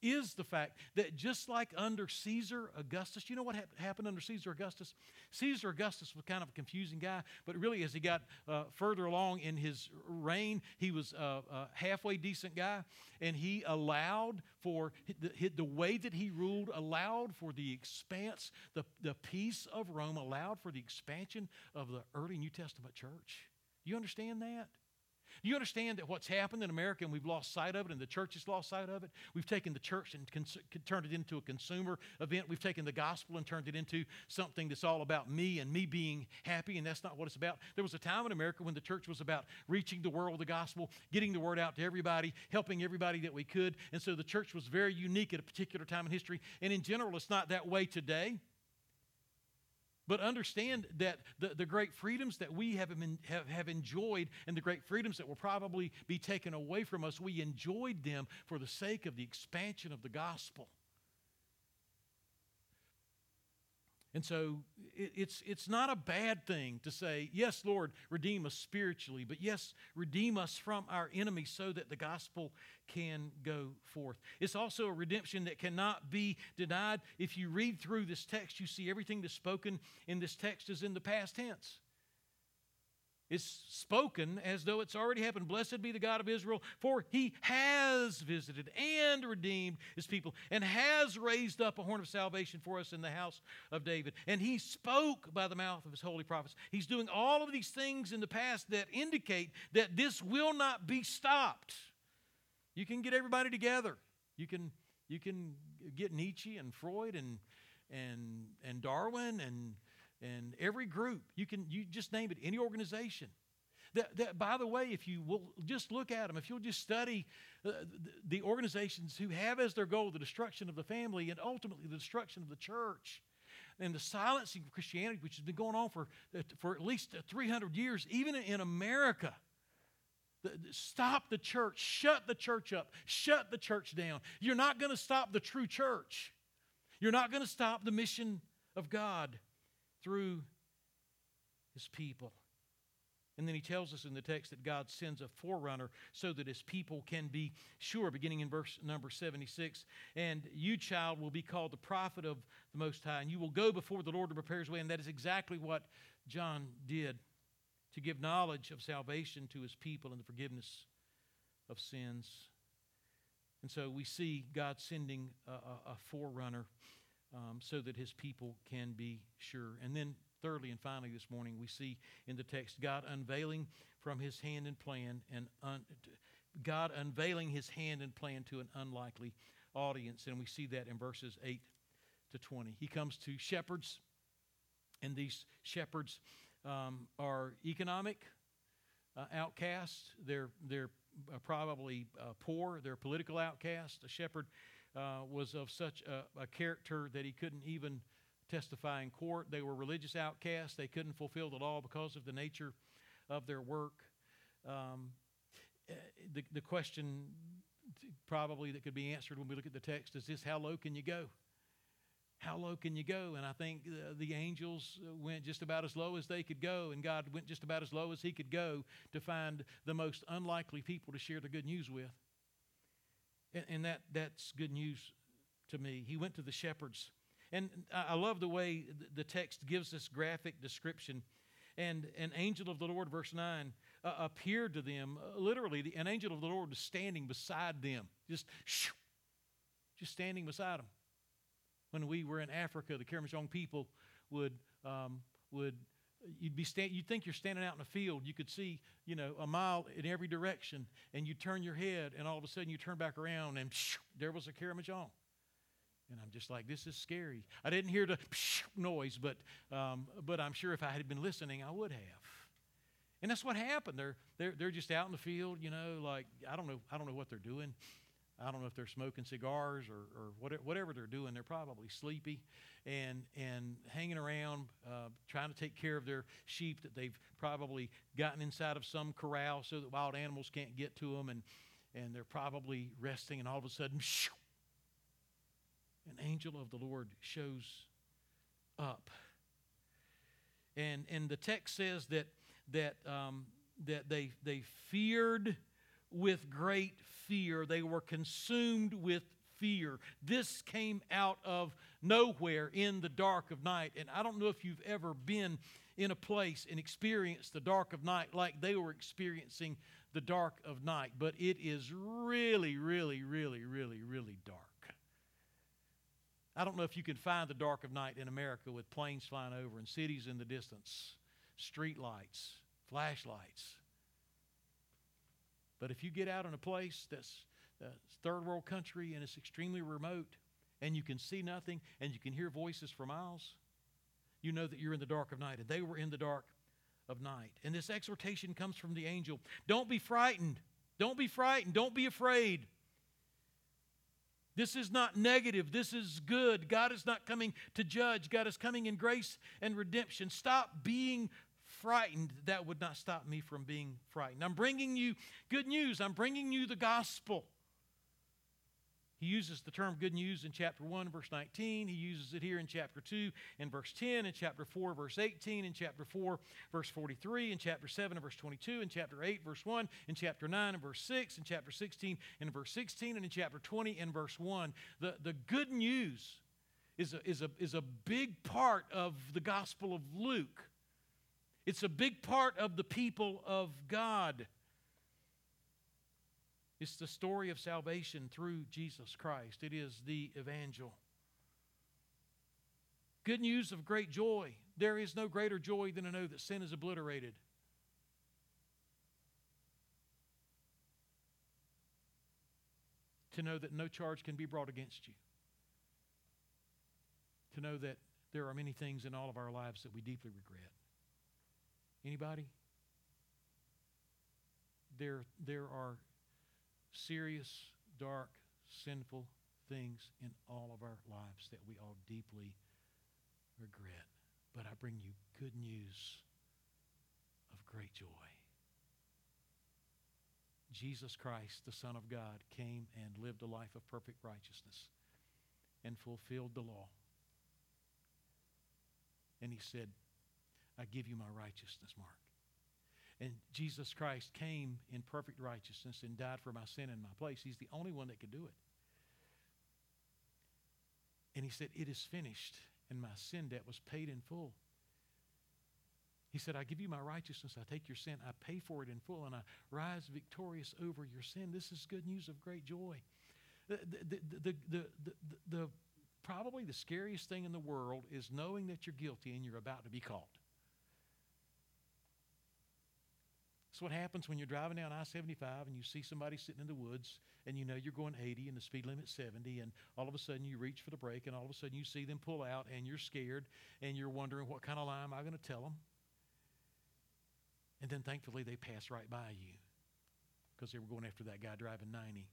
is the fact that just like under Caesar Augustus, you know what happened under Caesar Augustus? Caesar Augustus was kind of a confusing guy, but really, as he got uh, further along in his reign, he was a, a halfway decent guy, and he allowed for the, the way that he ruled, allowed for the expanse, the, the peace of Rome, allowed for the expansion of the early New Testament church. You understand that? Do you understand that what's happened in America and we've lost sight of it and the church has lost sight of it? We've taken the church and cons- turned it into a consumer event. We've taken the gospel and turned it into something that's all about me and me being happy, and that's not what it's about. There was a time in America when the church was about reaching the world the gospel, getting the word out to everybody, helping everybody that we could. And so the church was very unique at a particular time in history. And in general, it's not that way today. But understand that the, the great freedoms that we have, have, have enjoyed and the great freedoms that will probably be taken away from us, we enjoyed them for the sake of the expansion of the gospel. And so it, it's, it's not a bad thing to say, yes, Lord, redeem us spiritually, but yes, redeem us from our enemies so that the gospel can go forth. It's also a redemption that cannot be denied. If you read through this text, you see everything that's spoken in this text is in the past tense. It's spoken as though it's already happened. Blessed be the God of Israel, for he has visited and redeemed his people and has raised up a horn of salvation for us in the house of David. And he spoke by the mouth of his holy prophets. He's doing all of these things in the past that indicate that this will not be stopped. You can get everybody together. You can, you can get Nietzsche and Freud and, and, and Darwin and and every group you can you just name it any organization that, that by the way if you will just look at them if you'll just study uh, the, organizations who have as their goal the destruction of the family and ultimately the destruction of the church and the silencing of christianity which has been going on for, uh, for at least 300 years even in america Stop the church. Shut the church up. Shut the church down. You're not going to stop the true church. You're not going to stop the mission of God through his people. And then he tells us in the text that God sends a forerunner so that his people can be sure, beginning in verse number 76. And you, child, will be called the prophet of the Most High, and you will go before the Lord to prepare his way. And that is exactly what John did to give knowledge of salvation to his people and the forgiveness of sins. And so we see God sending a, a, a forerunner um, so that his people can be sure. And then, thirdly and finally, this morning, we see in the text God unveiling from his hand and plan, and un- God unveiling his hand and plan to an unlikely audience. And we see that in verses 8 to 20. He comes to shepherds, and these shepherds um, are economic uh, outcasts. They're, they're uh, probably uh, poor. They're political outcasts. A shepherd uh, was of such a, a, character that he couldn't even testify in court. They were religious outcasts. They couldn't fulfill the law because of the nature of their work. Um, eh, the, the question probably that could be answered when we look at the text is this how low can you go? How low can you go? And I think the, the angels went just about as low as they could go, and God went just about as low as He could go to find the most unlikely people to share the good news with. And, and that, that's good news to me. He went to the shepherds. And I love the way the text gives this graphic description. And an angel of the Lord, verse 9, uh, appeared to them. Uh, literally, an angel of the Lord was standing beside them, just, shoo, just standing beside them. When we were in Africa, the Karamojong people would, um, would you'd be stand, you'd think you're standing out in a field. You could see, you know, a mile in every direction, and you turn your head, and all of a sudden you turn back around, and psh, there was a Karamojong. And I'm just like, this is scary. I didn't hear the psh, noise, but um, but I'm sure if I had been listening, I would have. And that's what happened. They're they're they're just out in the field, you know, like I don't know I don't know what they're doing. I don't know if they're smoking cigars or, or whatever, they're doing. They're probably sleepy and, and hanging around, uh, trying to take care of their sheep that they've probably gotten inside of some corral so that wild animals can't get to them. And, and they're probably resting, and all of a sudden, shoo, an angel of the Lord shows up. And, and the text says that, that, um, that they, they feared with great fear. They were consumed with fear. This came out of nowhere in the dark of night. And I don't know if you've ever been in a place and experienced the dark of night like they were experiencing the dark of night, but it is really, really, really, really, really dark. I don't know if you can find the dark of night in America with planes flying over and cities in the distance, street lights, flashlights. But if you get out in a place that's third world country and it's extremely remote and you can see nothing and you can hear voices for miles, you know that you're in the dark of night. And they were in the dark of night. And this exhortation comes from the angel Don't be frightened. Don't be frightened. Don't be afraid. This is not negative. This is good. God is not coming to judge. God is coming in grace and redemption. Stop being frightened, that would not stop me from being frightened. I'm bringing you good news. I'm bringing you the gospel. He uses the term good news in chapter 1, verse 19. He uses it here in chapter 2, in verse 10, in chapter 4, verse 18, in chapter 4, verse 43, in chapter 7, verse 22, in chapter 8, verse 1, in chapter 9, and verse 6, in chapter 16, and verse 16, and in chapter 20, and verse 1. The, the good news is a, is, a, is a big part of the Gospel of Luke. It's a big part of the people of God. It's the story of salvation through Jesus Christ. It is the evangel. Good news of great joy. There is no greater joy than to know that sin is obliterated. To know that no charge can be brought against you. To know that there are many things in all of our lives that we deeply regret. Anybody? There, there are serious, dark, sinful things in all of our lives that we all deeply regret. But I bring you good news of great joy. Jesus Christ, the Son of God, came and lived a life of perfect righteousness and fulfilled the law. And he said, I give you my righteousness, Mark. And Jesus Christ came in perfect righteousness and died for my sin in my place. He's the only one that could do it. And he said, It is finished, and my sin debt was paid in full. He said, I give you my righteousness, I take your sin, I pay for it in full, and I rise victorious over your sin. This is good news of great joy. The, the, the, the, probably the scariest thing in the world is knowing that you're guilty and you're about to be caught. That's what happens when you're driving down I 75 and you see somebody sitting in the woods and you know you're going 80 and the speed limit's 70, and all of a sudden you reach for the brake and all of a sudden you see them pull out and you're scared and you're wondering, what kind of lie am I going to tell them? And then thankfully they pass right by you because they were going after that guy driving 90.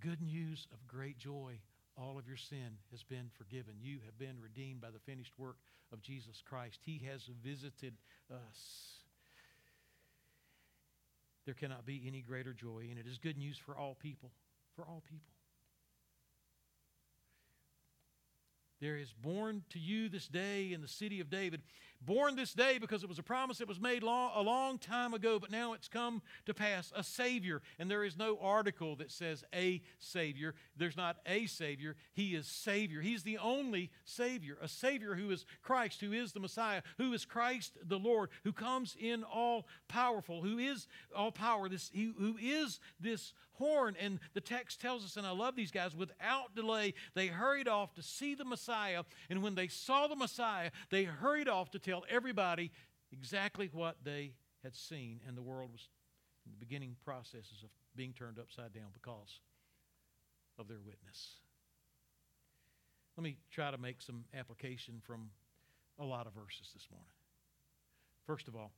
Good news of great joy all of your sin has been forgiven. You have been redeemed by the finished work of Jesus Christ. He has visited us. There cannot be any greater joy, and it is good news for all people. For all people. There is born to you this day in the city of David born this day because it was a promise that was made long, a long time ago, but now it's come to pass a Savior. And there is no article that says a Savior. There's not a Savior. He is Savior. He's the only Savior, a Savior who is Christ, who is the Messiah, who is Christ the Lord, who comes in all powerful, who is all power, this, who is this horn. And the text tells us, and I love these guys, without delay, they hurried off to see the Messiah. And when they saw the Messiah, they hurried off to tell everybody exactly what they had seen. And the world was in the beginning processes of being turned upside down because of their witness. Let me try to make some application from a lot of verses this morning. First of all,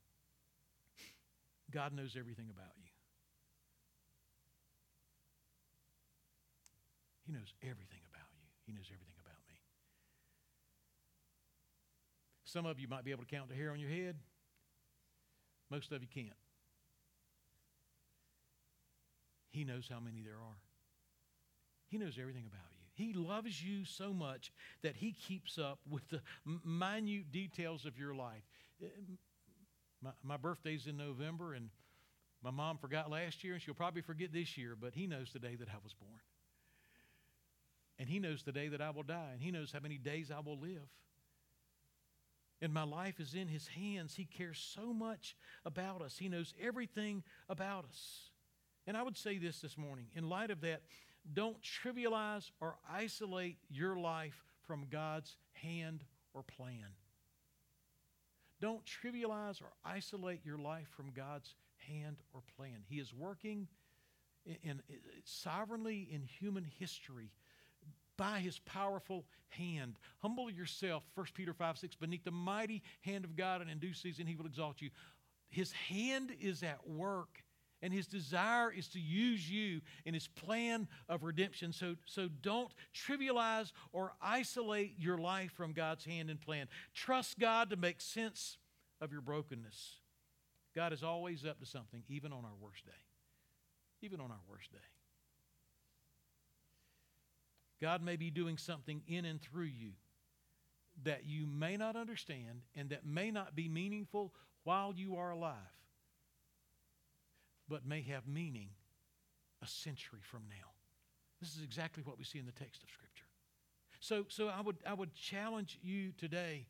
God knows everything about you. He knows everything about you. He knows everything about me. Some of you might be able to count the hair on your head. Most of you can't. He knows how many there are. He knows everything about you. He loves you so much that he keeps up with the minute details of your life. Uh, my, my birthday's in November, and my mom forgot last year, and she'll probably forget this year, but he knows the day that I was born. And He knows the day that I will die, and He knows how many days I will live. And my life is in His hands. He cares so much about us, He knows everything about us. And I would say this this morning in light of that, don't trivialize or isolate your life from God's hand or plan. Don't trivialize or isolate your life from God's hand or plan. He is working in, in, sovereignly in human history by his powerful hand. Humble yourself, 1 Peter 5 6, beneath the mighty hand of God, and in due season he will exalt you. His hand is at work, and his desire is to use you in his plan of redemption. So, so don't trivialize or isolate your life from God's hand and plan. Trust God to make sense of your brokenness. God is always up to something, even on our worst day. Even on our worst day. God may be doing something in and through you that you may not understand and that may not be meaningful while you are alive, but may have meaning a century from now. This is exactly what we see in the text of Scripture. So, so I, would, I would challenge you today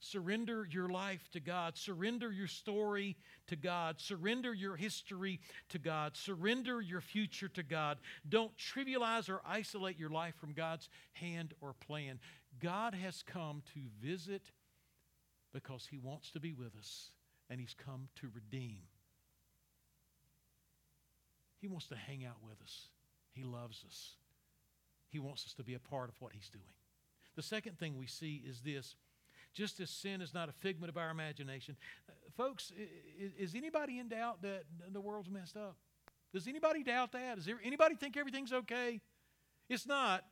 Surrender your life to God. Surrender your story to God. Surrender your history to God. Surrender your future to God. Don't trivialize or isolate your life from God's hand or plan. God has come to visit because He wants to be with us, and He's come to redeem. He wants to hang out with us. He loves us. He wants us to be a part of what He's doing. The second thing we see is this just as sin is not a figment of our imagination. Uh, folks, is, is, anybody in doubt that the world's messed up? Does anybody doubt that? Does there, anybody think everything's okay? It's not.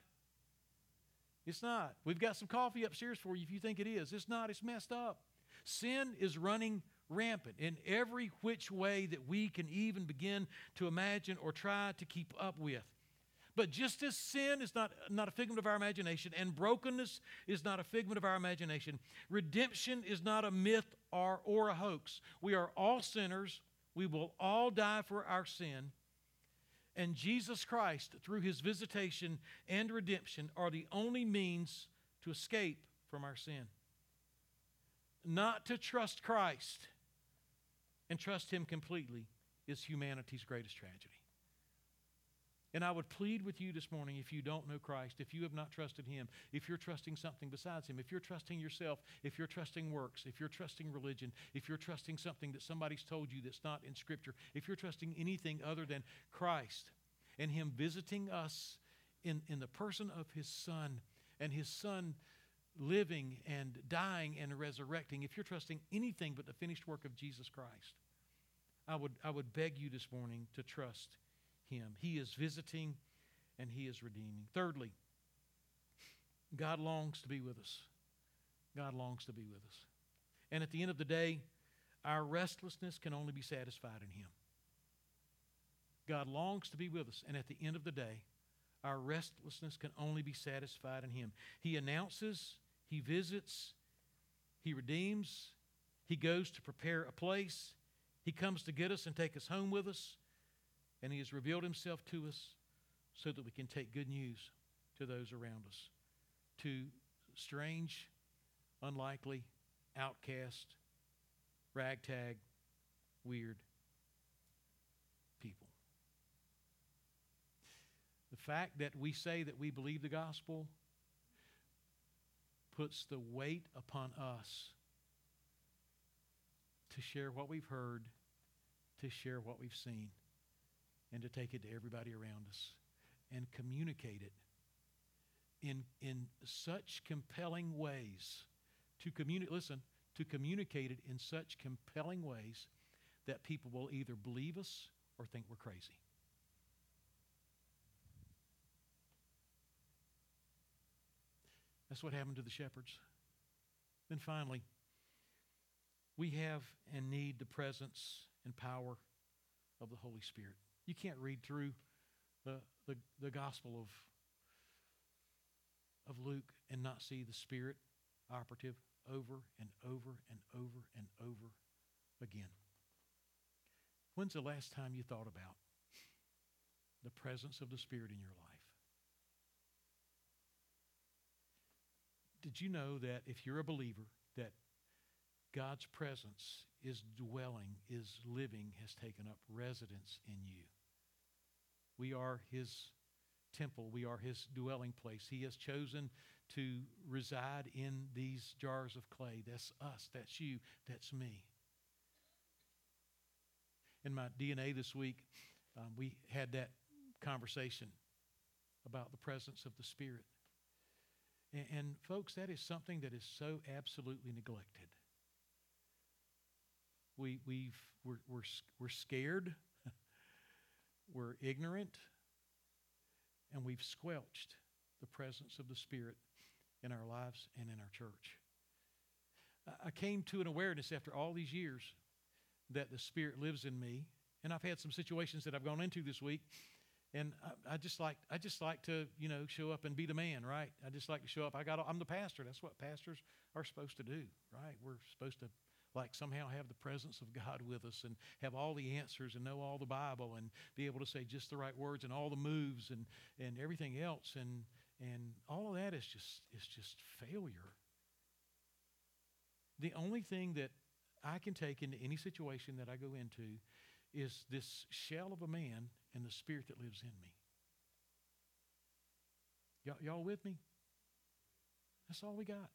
It's not. We've got some coffee upstairs for you if you think it is. It's not. It's messed up. Sin is running rampant in every which way that we can even begin to imagine or try to keep up with. But just as sin is not, not a figment of our imagination, and brokenness is not a figment of our imagination, redemption is not a myth or, or a hoax. We are all sinners. We will all die for our sin. And Jesus Christ, through his visitation and redemption, are the only means to escape from our sin. Not to trust Christ and trust him completely is humanity's greatest tragedy. And I would plead with you this morning if you don't know Christ, if you have not trusted Him, if you're trusting something besides Him, if you're trusting yourself, if you're trusting works, if you're trusting religion, if you're trusting something that somebody's told you that's not in Scripture, if you're trusting anything other than Christ and Him visiting us in, in the person of His Son and His Son living and dying and resurrecting, if you're trusting anything but the finished work of Jesus Christ, I would, I would beg you this morning to trust him. He is visiting and He is redeeming. Thirdly, God longs to be with us. God longs to be with us. And at the end of the day, our restlessness can only be satisfied in Him. God longs to be with us. And at the end of the day, our restlessness can only be satisfied in Him. He announces, He visits, He redeems. He goes to prepare a place. He comes to get us and take us home with us. And He has revealed Himself to us so that we can take good news to those around us, to strange, unlikely, outcast, ragtag, weird people. The fact that we say that we believe the gospel puts the weight upon us to share what we've heard, to share what we've seen, and to take it to everybody around us and communicate it in, in such compelling ways. To communicate, listen, to communicate it in such compelling ways that people will either believe us or think we're crazy. That's what happened to the shepherds. Then finally, we have and need the presence and power of the Holy Spirit. You can't read through the, the, the Gospel of, of Luke and not see the Spirit operative over and over and over and over again. When's the last time you thought about the presence of the Spirit in your life? Did you know that if you're a believer, that God's presence is dwelling, is living, has taken up residence in you? We are His temple, we are His dwelling place. He has chosen to reside in these jars of clay. That's us, that's you, that's me. In my DNA this week, um, we had that conversation about the presence of the Spirit. And, and folks, that is something that is so absolutely neglected. We, we've, we're, we're, we're scared, we're ignorant, and we've squelched the presence of the Spirit in our lives and in our church. I came to an awareness after all these years that the Spirit lives in me. And I've had some situations that I've gone into this week and I, I, just like I just like to you know show up and be the man, right? I just like to show up. I got I'm the pastor. That's what pastors are supposed to do, right? We're supposed to like somehow have the presence of God with us and have all the answers and know all the Bible and be able to say just the right words and all the moves and and everything else and and all of that is just is just failure. The only thing that I can take into any situation that I go into is this shell of a man and the spirit that lives in me. Y'all, y'all with me? That's all we got.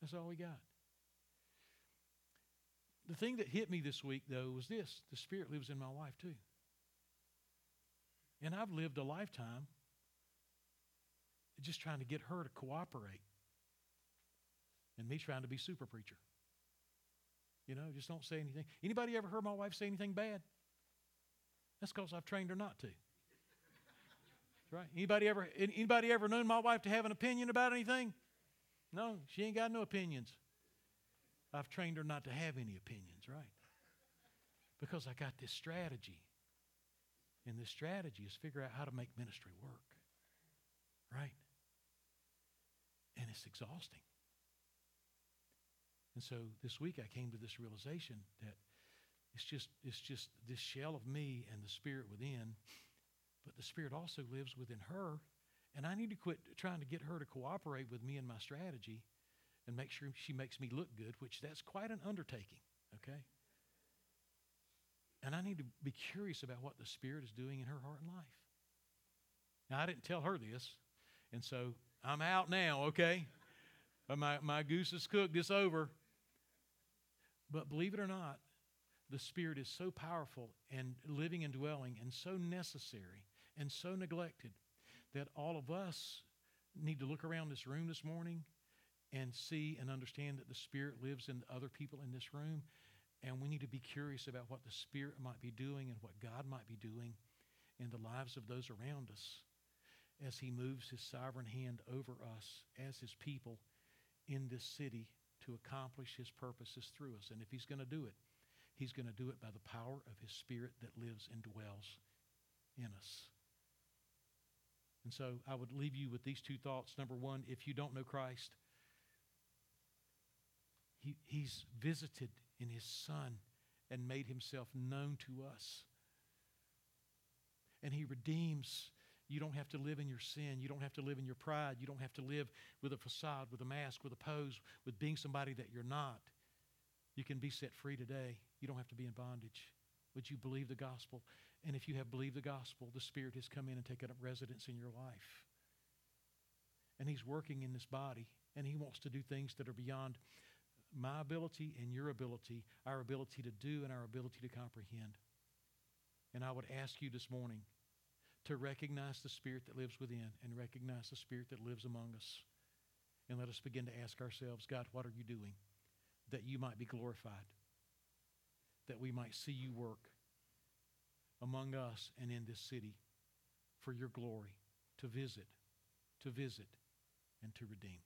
That's all we got. The thing that hit me this week, though, was this the Spirit lives in my wife, too. And I've lived a lifetime just trying to get her to cooperate and me trying to be super preacher. You know, just don't say anything. Anybody ever heard my wife say anything bad? That's because I've trained her not to. right. Anybody ever anybody ever known my wife to have an opinion about anything? No, she ain't got no opinions. I've trained her not to have any opinions, right? Because I got this strategy. And this strategy is figure out how to make ministry work. Right? And it's exhausting. And so this week I came to this realization that it's just, it's just this shell of me and the spirit within, but the spirit also lives within her. And I need to quit trying to get her to cooperate with me in my strategy and make sure she makes me look good, which that's quite an undertaking, okay? And I need to be curious about what the Spirit is doing in her heart and life. Now, I didn't tell her this, and so I'm out now, okay? my, my goose is cooked, it's over. But believe it or not, the Spirit is so powerful and living and dwelling and so necessary and so neglected that all of us need to look around this room this morning and see and understand that the Spirit lives in other people in this room. And we need to be curious about what the Spirit might be doing and what God might be doing in the lives of those around us as He moves His sovereign hand over us as His people in this city to accomplish his purposes through us. And if he's going to do it, he's going to do it by the power of his spirit that lives and dwells in us. And so I would leave you with these two thoughts. Number one, if you don't know Christ, he, He's visited in His Son and made Himself known to us. And He redeems. You don't have to live in your sin. You don't have to live in your pride. You don't have to live with a facade, with a mask, with a pose, with being somebody that you're not. You can be set free today. You don't have to be in bondage. Would you believe the gospel? And if you have believed the gospel, the Spirit has come in and taken up residence in your life. And He's working in this body, and He wants to do things that are beyond my ability and your ability, our ability to do and our ability to comprehend. And I would ask you this morning to recognize the Spirit that lives within and recognize the Spirit that lives among us. And let us begin to ask ourselves, God, what are you doing that you might be glorified? That we might see you work among us and in this city for your glory, to visit, to visit, and to redeem.